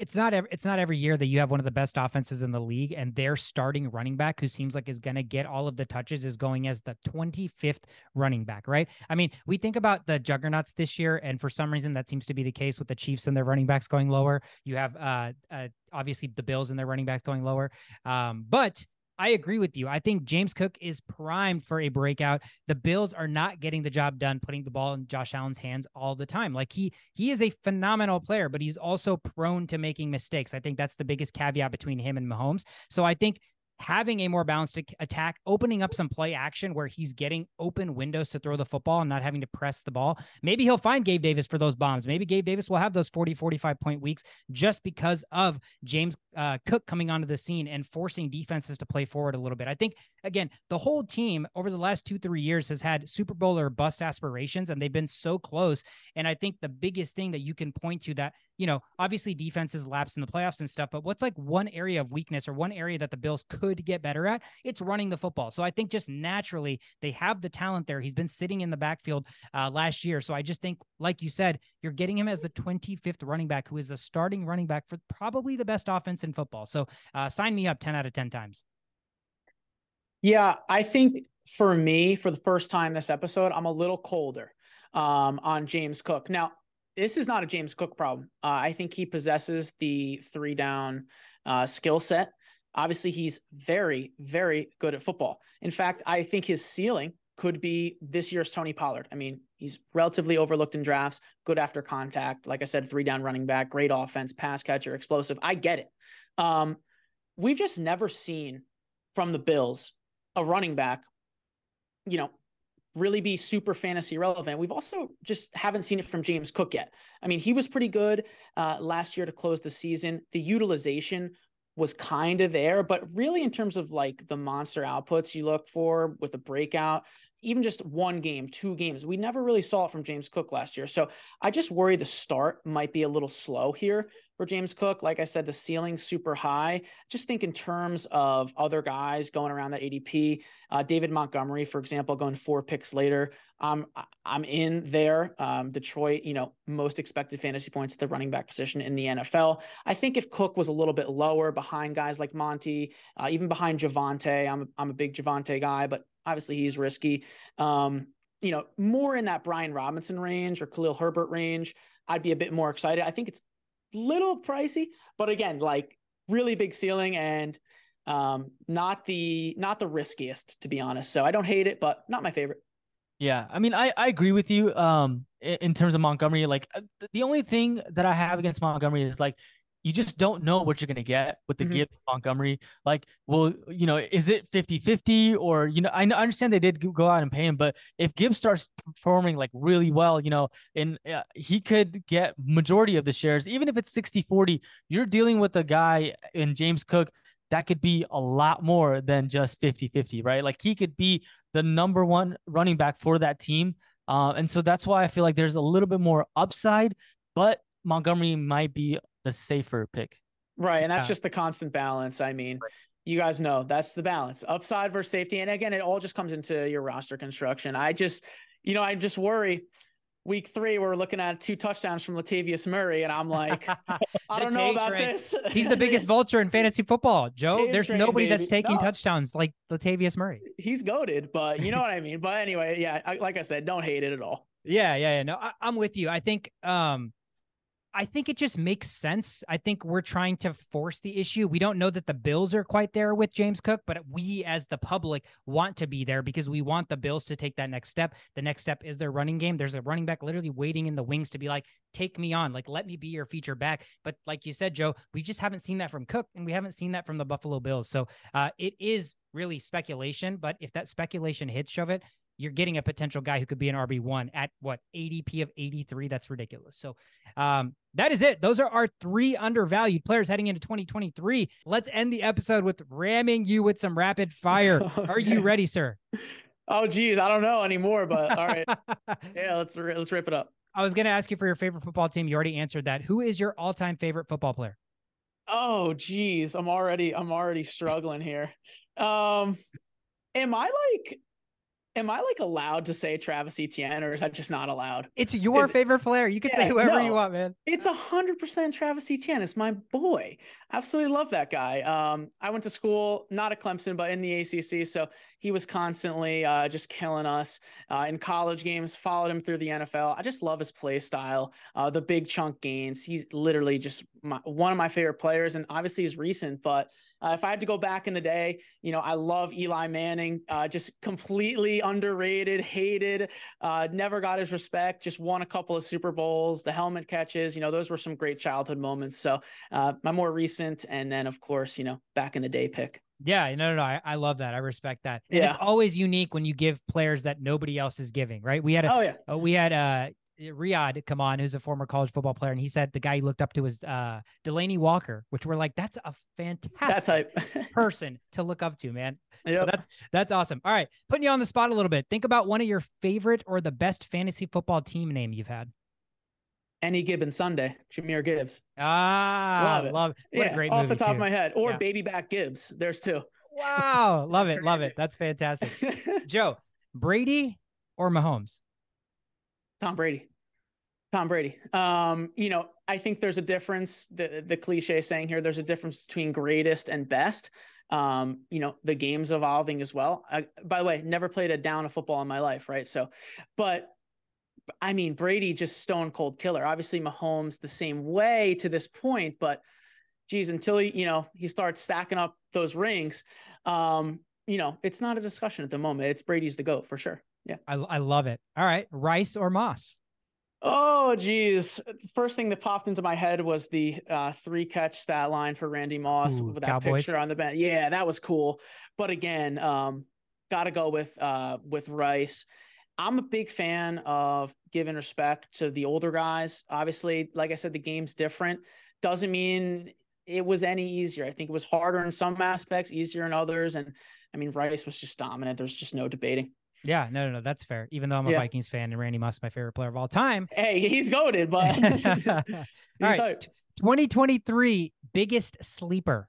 it's not every, it's not every year that you have one of the best offenses in the league and their starting running back who seems like is going to get all of the touches is going as the 25th running back, right? I mean, we think about the juggernauts this year and for some reason that seems to be the case with the Chiefs and their running backs going lower. You have uh, uh obviously the Bills and their running backs going lower. Um, but I agree with you. I think James Cook is primed for a breakout. The Bills are not getting the job done putting the ball in Josh Allen's hands all the time. Like he he is a phenomenal player, but he's also prone to making mistakes. I think that's the biggest caveat between him and Mahomes. So I think having a more balanced attack, opening up some play action where he's getting open windows to throw the football and not having to press the ball. Maybe he'll find Gabe Davis for those bombs. Maybe Gabe Davis will have those 40, 45 point weeks just because of James uh, Cook coming onto the scene and forcing defenses to play forward a little bit. I think, again, the whole team over the last two, three years has had Super Bowl or bust aspirations, and they've been so close. And I think the biggest thing that you can point to that you know, obviously defenses lapse in the playoffs and stuff, but what's like one area of weakness or one area that the Bills could get better at? It's running the football. So I think just naturally they have the talent there. He's been sitting in the backfield uh, last year. So I just think, like you said, you're getting him as the 25th running back, who is a starting running back for probably the best offense in football. So uh, sign me up 10 out of 10 times. Yeah, I think for me, for the first time this episode, I'm a little colder um, on James Cook. Now, this is not a James Cook problem. Uh, I think he possesses the three down uh, skill set. Obviously, he's very, very good at football. In fact, I think his ceiling could be this year's Tony Pollard. I mean, he's relatively overlooked in drafts, good after contact. Like I said, three down running back, great offense, pass catcher, explosive. I get it. Um, we've just never seen from the Bills a running back, you know, really be super fantasy relevant. We've also just haven't seen it from James Cook yet. I mean, he was pretty good uh, last year to close the season. The utilization was kind of there, but really in terms of like the monster outputs you look for with a breakout, even just one game, two games. We never really saw it from James Cook last year. So I just worry the start might be a little slow here for James Cook. Like I said, the ceiling's super high. Just think in terms of other guys going around that ADP. Uh, David Montgomery, for example, going four picks later. Um, I'm in there. Um, Detroit, you know, most expected fantasy points at the running back position in the NFL. I think if Cook was a little bit lower behind guys like Monty, uh, even behind Javonte, I'm a, I'm a big Javonte guy, but obviously he's risky. Um, you know, more in that Brian Robinson range or Khalil Herbert range, I'd be a bit more excited. I think it's a little pricey, but again, like really big ceiling and um not the not the riskiest to be honest. So I don't hate it, but not my favorite. Yeah, I mean, I I agree with you. Um, in terms of Montgomery, like uh, the only thing that I have against Montgomery is like you just don't know what you're going to get with the mm-hmm. Gibbs Montgomery. Like, well, you know, is it 50 50 or, you know, I understand they did go out and pay him, but if Gibbs starts performing like really well, you know, and uh, he could get majority of the shares, even if it's 60 40, you're dealing with a guy in James Cook that could be a lot more than just 50 50, right? Like, he could be the number one running back for that team. Uh, and so that's why I feel like there's a little bit more upside, but Montgomery might be the safer pick. Right. And that's just the constant balance. I mean, right. you guys know that's the balance upside versus safety. And again, it all just comes into your roster construction. I just, you know, I just worry week three, we're looking at two touchdowns from Latavius Murray, and I'm like, I don't know about train. this. He's the biggest vulture in fantasy football, Joe. There's train, nobody baby. that's taking no. touchdowns like Latavius Murray. He's goaded, but you know what I mean. But anyway, yeah, I, like I said, don't hate it at all. Yeah, yeah, yeah. No, I, I'm with you. I think um I think it just makes sense. I think we're trying to force the issue. We don't know that the Bills are quite there with James Cook, but we as the public want to be there because we want the Bills to take that next step. The next step is their running game. There's a running back literally waiting in the wings to be like, take me on, like, let me be your feature back. But like you said, Joe, we just haven't seen that from Cook and we haven't seen that from the Buffalo Bills. So uh, it is really speculation. But if that speculation hits, shove it, you're getting a potential guy who could be an RB1 at what ADP of 83. That's ridiculous. So um, that is it. Those are our three undervalued players heading into 2023. Let's end the episode with ramming you with some rapid fire. Are you ready, sir? Oh, geez, I don't know anymore, but all right. yeah, let's let's rip it up. I was going to ask you for your favorite football team. You already answered that. Who is your all-time favorite football player? Oh, geez, I'm already I'm already struggling here. Um, am I like Am I like allowed to say Travis Etienne, or is that just not allowed? It's your is favorite it, player. You can yeah, say whoever no, you want, man. It's a hundred percent Travis Etienne. It's my boy. Absolutely love that guy. Um, I went to school not at Clemson, but in the ACC, so he was constantly uh, just killing us uh, in college games. Followed him through the NFL. I just love his play style, uh, the big chunk gains. He's literally just my, one of my favorite players, and obviously he's recent, but uh, if I had to go back in the day, you know, I love Eli Manning, uh, just completely underrated, hated, uh, never got his respect, just won a couple of Super Bowls, the helmet catches, you know, those were some great childhood moments. So uh, my more recent, and then of course, you know, back in the day pick. Yeah, no, no, no. I, I love that. I respect that. And yeah. it's always unique when you give players that nobody else is giving, right? We had a, oh yeah, uh, we had uh Riyadh come on, who's a former college football player, and he said the guy he looked up to was uh, Delanie Walker, which we're like, that's a fantastic person to look up to, man. Yep. So that's that's awesome. All right, putting you on the spot a little bit. Think about one of your favorite or the best fantasy football team name you've had. Any Gibbon Sunday, Jahmyr Gibbs. Ah, love it. Love it. What yeah, great name. off the top too. of my head. Or yeah. baby back Gibbs. There's two. Wow. love it. Love it. That's fantastic. Joe, Brady or Mahomes? Tom Brady. Tom Brady. Um, you know, I think there's a difference. The the cliche saying here, there's a difference between greatest and best. Um, you know, the game's evolving as well. I, by the way, never played a down of football in my life, right? So, but I mean, Brady just stone cold killer. Obviously, Mahomes the same way to this point, but geez, until he, you know, he starts stacking up those rings, um, you know, it's not a discussion at the moment. It's Brady's the goat for sure. Yeah. I, I love it. All right. Rice or Moss? Oh, geez. First thing that popped into my head was the uh, three catch stat line for Randy Moss Ooh, with that Cowboys. picture on the bench. Yeah, that was cool. But again, um, got to go with uh, with Rice. I'm a big fan of giving respect to the older guys. Obviously, like I said, the game's different. Doesn't mean it was any easier. I think it was harder in some aspects, easier in others. And I mean, Rice was just dominant. There's just no debating. Yeah, no, no, no, that's fair. Even though I'm a yeah. Vikings fan and Randy Moss my favorite player of all time. Hey, he's goaded, but all right. 2023 biggest sleeper.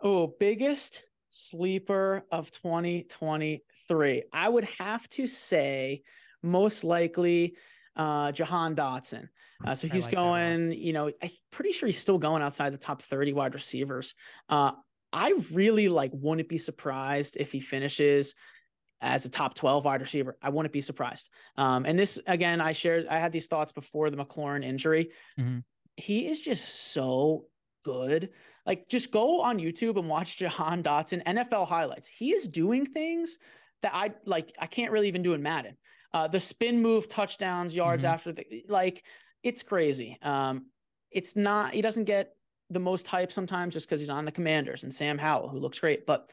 Oh, biggest sleeper of 2023. I would have to say most likely uh, Jahan Dotson. Uh, so he's like going, you know, I'm pretty sure he's still going outside the top 30 wide receivers. Uh, I really like wouldn't be surprised if he finishes as a top 12 wide receiver. I wouldn't be surprised. Um, and this again, I shared I had these thoughts before the McLaurin injury. Mm-hmm. He is just so good. Like just go on YouTube and watch Jahan Dotson NFL highlights. He is doing things that I like I can't really even do in Madden. Uh, the spin move touchdowns, yards mm-hmm. after the like, it's crazy. Um, it's not. He doesn't get the most hype sometimes just because he's on the Commanders and Sam Howell, who looks great. But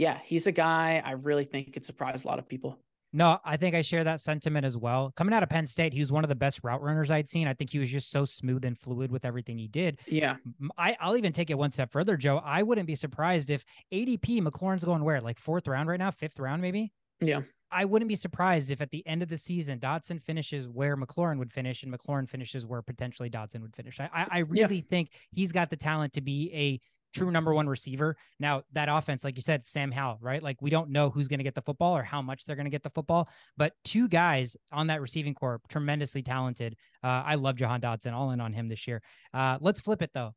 yeah, he's a guy I really think could surprise a lot of people. No, I think I share that sentiment as well. Coming out of Penn State, he was one of the best route runners I'd seen. I think he was just so smooth and fluid with everything he did. Yeah. I, will even take it one step further, Joe. I wouldn't be surprised if ADP McLaurin's going where? Like fourth round right now, fifth round, maybe? Yeah. I wouldn't be surprised if at the end of the season Dotson finishes where McLaurin would finish and McLaurin finishes where potentially Dotson would finish. I, I really yeah. think he's got the talent to be a true number one receiver. Now that offense, like you said, Sam Howell, right? Like we don't know who's going to get the football or how much they're going to get the football, but two guys on that receiving corps, tremendously talented. Uh, I love Jahan Dotson, all in on him this year. Uh, let's flip it though.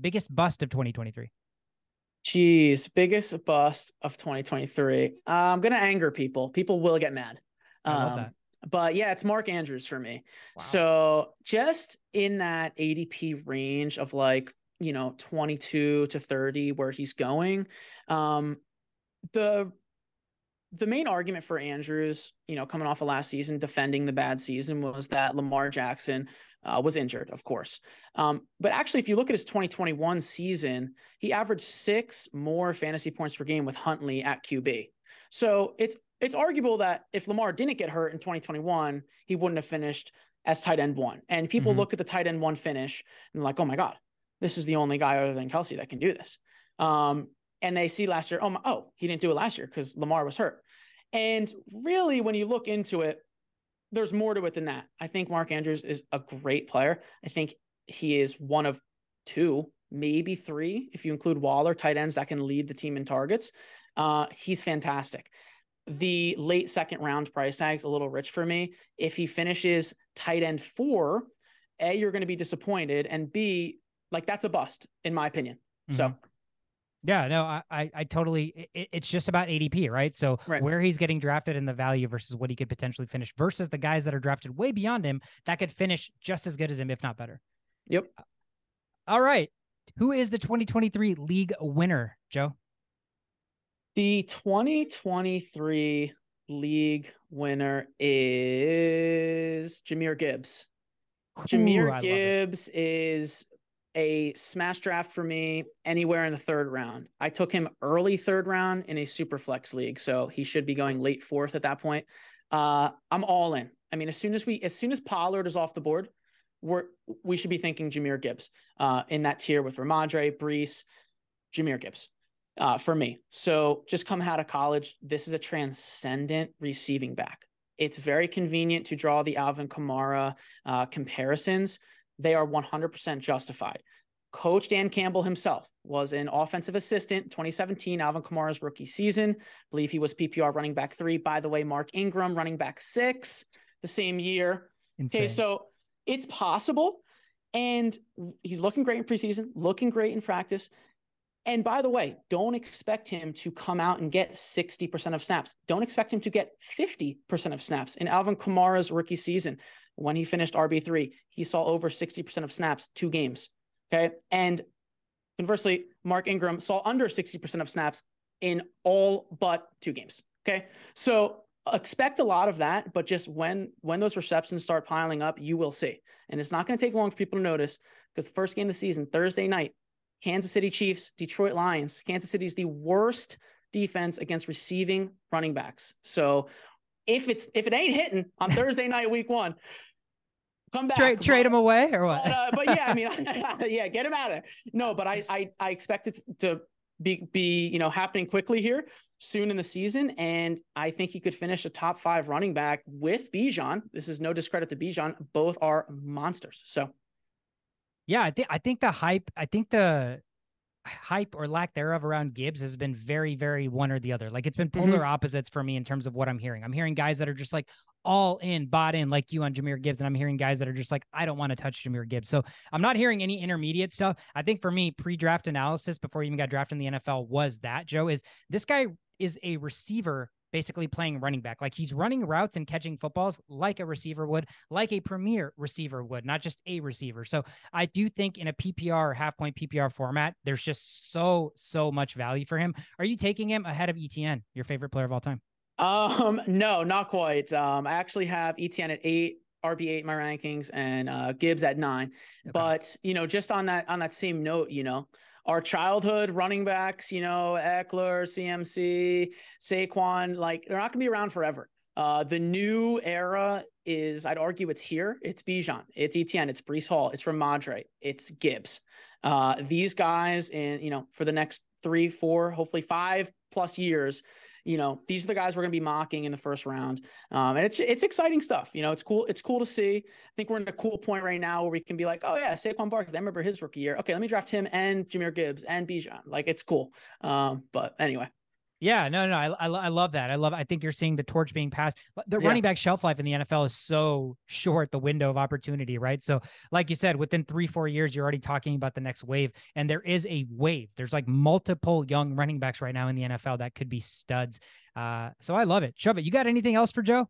Biggest bust of 2023. Jeez, biggest bust of 2023. Uh, I'm gonna anger people. People will get mad. Um, but yeah, it's Mark Andrews for me. Wow. So just in that ADP range of like, you know, 22 to 30 where he's going. Um, the the main argument for Andrews, you know, coming off of last season, defending the bad season, was that Lamar Jackson uh, was injured, of course. Um, but actually, if you look at his 2021 season, he averaged six more fantasy points per game with Huntley at QB. So it's it's arguable that if Lamar didn't get hurt in 2021, he wouldn't have finished as tight end one. And people mm-hmm. look at the tight end one finish and like, oh my god, this is the only guy other than Kelce that can do this. Um, and they see last year, oh my, oh, he didn't do it last year because Lamar was hurt. And really, when you look into it, there's more to it than that. I think Mark Andrews is a great player. I think he is one of two, maybe three, if you include Waller, tight ends that can lead the team in targets. Uh, he's fantastic. The late second round price tag's a little rich for me. If he finishes tight end four, A, you're going to be disappointed. And B, like that's a bust, in my opinion. Mm-hmm. So yeah, no, I, I, I totally. It, it's just about ADP, right? So right. where he's getting drafted and the value versus what he could potentially finish versus the guys that are drafted way beyond him that could finish just as good as him, if not better. Yep. Uh, all right, who is the 2023 league winner, Joe? The 2023 league winner is Jahmyr Gibbs. Ooh, Jahmyr Gibbs is a smash draft for me anywhere in the third round. I took him early third round in a super flex league, so he should be going late fourth at that point. Uh, I'm all in. I mean, as soon as we, as soon as Pollard is off the board, we're we should be thinking Jahmyr Gibbs uh, in that tier with Rhamondre, Breece, Jahmyr Gibbs uh, for me. So just come out of college, this is a transcendent receiving back. It's very convenient to draw the Alvin Kamara uh, comparisons they are 100% justified. Coach Dan Campbell himself was an offensive assistant 2017 Alvin Kamara's rookie season. I believe he was PPR running back three. By the way, Mark Ingram running back six the same year. Insane. Okay, so it's possible. And he's looking great in preseason, looking great in practice. And by the way, don't expect him to come out and get 60% of snaps. Don't expect him to get 50% of snaps in Alvin Kamara's rookie season when he finished RB3, he saw over 60% of snaps, two games. Okay. And conversely, Mark Ingram saw under 60% of snaps in all but two games. Okay. So expect a lot of that, but just when when those receptions start piling up, you will see. And it's not going to take long for people to notice because the first game of the season, Thursday night, Kansas City Chiefs, Detroit Lions. Kansas City is the worst defense against receiving running backs. So if it's if it ain't hitting on Thursday night, week one, come back. Trade trade him away or what? But, uh, but yeah, I mean, yeah, get him out of there. No, but I, I, I expect it to be, be, you know, happening quickly here soon in the season. And I think he could finish a top five running back with Bijan. This is no discredit to Bijan. Both are monsters. So Yeah, I think I think the hype, I think the hype or lack thereof around Gibbs has been very, very one or the other. Like it's been Mm-hmm. polar opposites for me in terms of what I'm hearing. I'm hearing guys that are just like all in, bought in, like you on Jahmyr Gibbs, and I'm hearing guys that are just like, I don't want to touch Jahmyr Gibbs. So I'm not hearing any intermediate stuff. I think for me, pre-draft analysis before he even got drafted in the NFL was that Joe is this guy is a receiver basically playing running back. Like he's running routes and catching footballs like a receiver would, like a premier receiver would, not just a receiver. So I do think in a PPR or half point PPR format, there's just so, so much value for him. Are you taking him ahead of Etienne, your favorite player of all time? Um, no, not quite. Um, I actually have Etienne at eight, RB eight in my rankings, and uh, Gibbs at nine. Okay. But you know, just on that on that same note, you know, our childhood running backs, you know, Ekeler, CMC, Saquon, like they're not gonna be around forever. Uh, the new era is, I'd argue, it's here. It's Bijan, it's Etienne, it's Breece Hall, it's Rhamondre, it's Gibbs. Uh, these guys, in you know, for the next three, four, hopefully five plus years, you know, these are the guys we're going to be mocking in the first round. Um, and it's it's exciting stuff. You know, it's cool. It's cool to see. I think we're in a cool point right now where we can be like, oh yeah, Saquon Barkley. I remember his rookie year. Okay, let me draft him and Jahmyr Gibbs and Bijan. Like it's cool. Um, but anyway, Yeah, no, no, I, I, I love that. I love. I think you're seeing the torch being passed. The Yeah. running back shelf life in the NFL is so short. The window of opportunity, right? So, like you said, within three, four years, you're already talking about the next wave, and there is a wave. There's like multiple young running backs right now in the NFL that could be studs. Uh, so I love it. Shove it. You got anything else for Joe?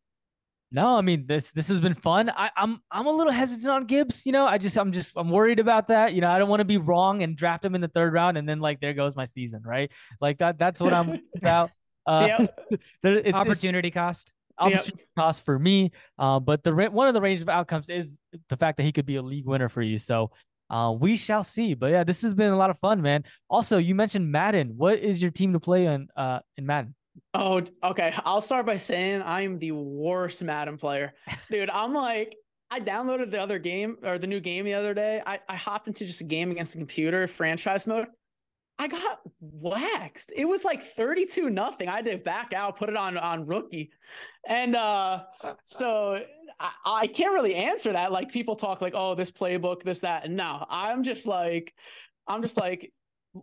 No, I mean this this has been fun. I, I'm I'm a little hesitant on Gibbs. You know, I just I'm just I'm worried about that. You know, I don't want to be wrong and draft him in the third round and then like there goes my season, right? Like that that's what I'm about. Uh, yeah, there- it's, it's Opportunity cost. opportunity cost for me. Uh, but the one of the range of outcomes is the fact that he could be a league winner for you. So uh, we shall see. But yeah, this has been a lot of fun, man. Also, you mentioned Madden. What is your team to play on uh in Madden? Oh, okay. I'll start by saying I'm the worst Madden player. Dude, I'm like, I downloaded the other game or the new game the other day. I, I hopped into just a game against the computer, franchise mode. I got waxed. It was like 32 nothing. I had to back out, put it on on rookie. And uh so I, I can't really answer that. Like people talk like, oh, this playbook, this, that. No, I'm just like, I'm just like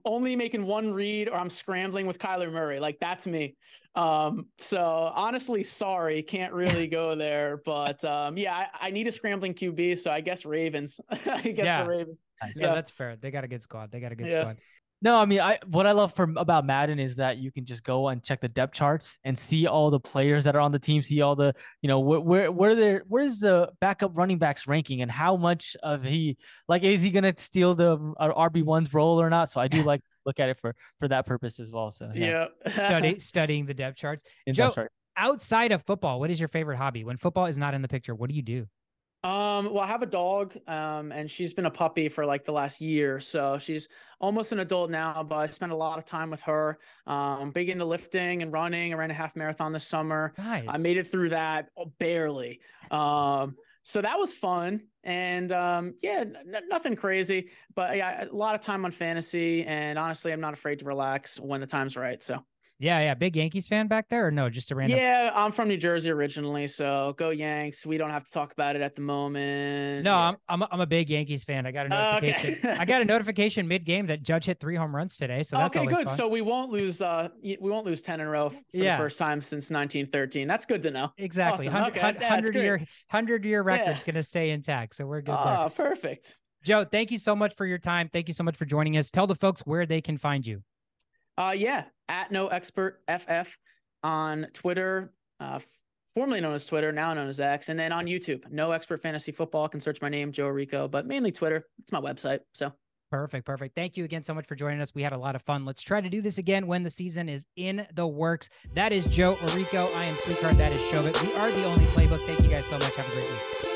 only making one read or I'm scrambling with Kyler Murray. Like that's me. Um, so honestly, sorry, can't really go there. But um, yeah, I, I need a scrambling QB, so I guess Ravens. I guess Yeah. the Ravens. Yeah, Yeah. that's fair. They got a good squad. They got a good Yeah. squad. No, I mean, I what I love from about Madden is that you can just go and check the depth charts and see all the players that are on the team, see all the, you know, where where where there where's the backup running backs ranking and how much of he like is he gonna steal the uh, RB one's role or not? So I do like look at it for for that purpose as well. So Yeah. Study studying the depth charts. in Joe- depth chart. Outside of football, what is your favorite hobby? When football is not in the picture, what do you do? Um, well, I have a dog, um, and she's been a puppy for like the last year. So she's almost an adult now, but I spend a lot of time with her. Um, I'm big into lifting and running. I ran a half marathon this summer. Nice. I made it through that oh, barely. Um, so that was fun. And um, yeah, n- nothing crazy, but yeah, a lot of time on fantasy. And honestly, I'm not afraid to relax when the time's right. So Yeah, yeah. Big Yankees fan back there, or no? Just a random. yeah, I'm from New Jersey originally. So go Yanks. We don't have to talk about it at the moment. No, I'm I'm a, I'm a big Yankees fan. I got a Oh, notification. okay. I got a notification mid game that Judge hit three home runs today. So that's okay, good. fun. So we won't lose. Uh, we won't lose ten in a row for Yeah. the first time since 1913. That's good to know. exactly, awesome. hundred Okay, hundred year hundred year Yeah. record's gonna stay intact. So we're good there. Ah, perfect. Joe, thank you so much for your time. Thank you so much for joining us. Tell the folks where they can find you. Uh, yeah, at no expert ff on Twitter, uh, formerly known as Twitter, now known as X, and then on YouTube, no expert fantasy football. Can search my name, Joe Orrico, but mainly Twitter. It's my website. So Perfect, perfect. Thank you again so much for joining us. We had a lot of fun. Let's try to do this again when the season is in the works. That is Joe Orrico. I am Sweetheart. That is Shovit. We are the only playbook. Thank you guys so much. Have a great week.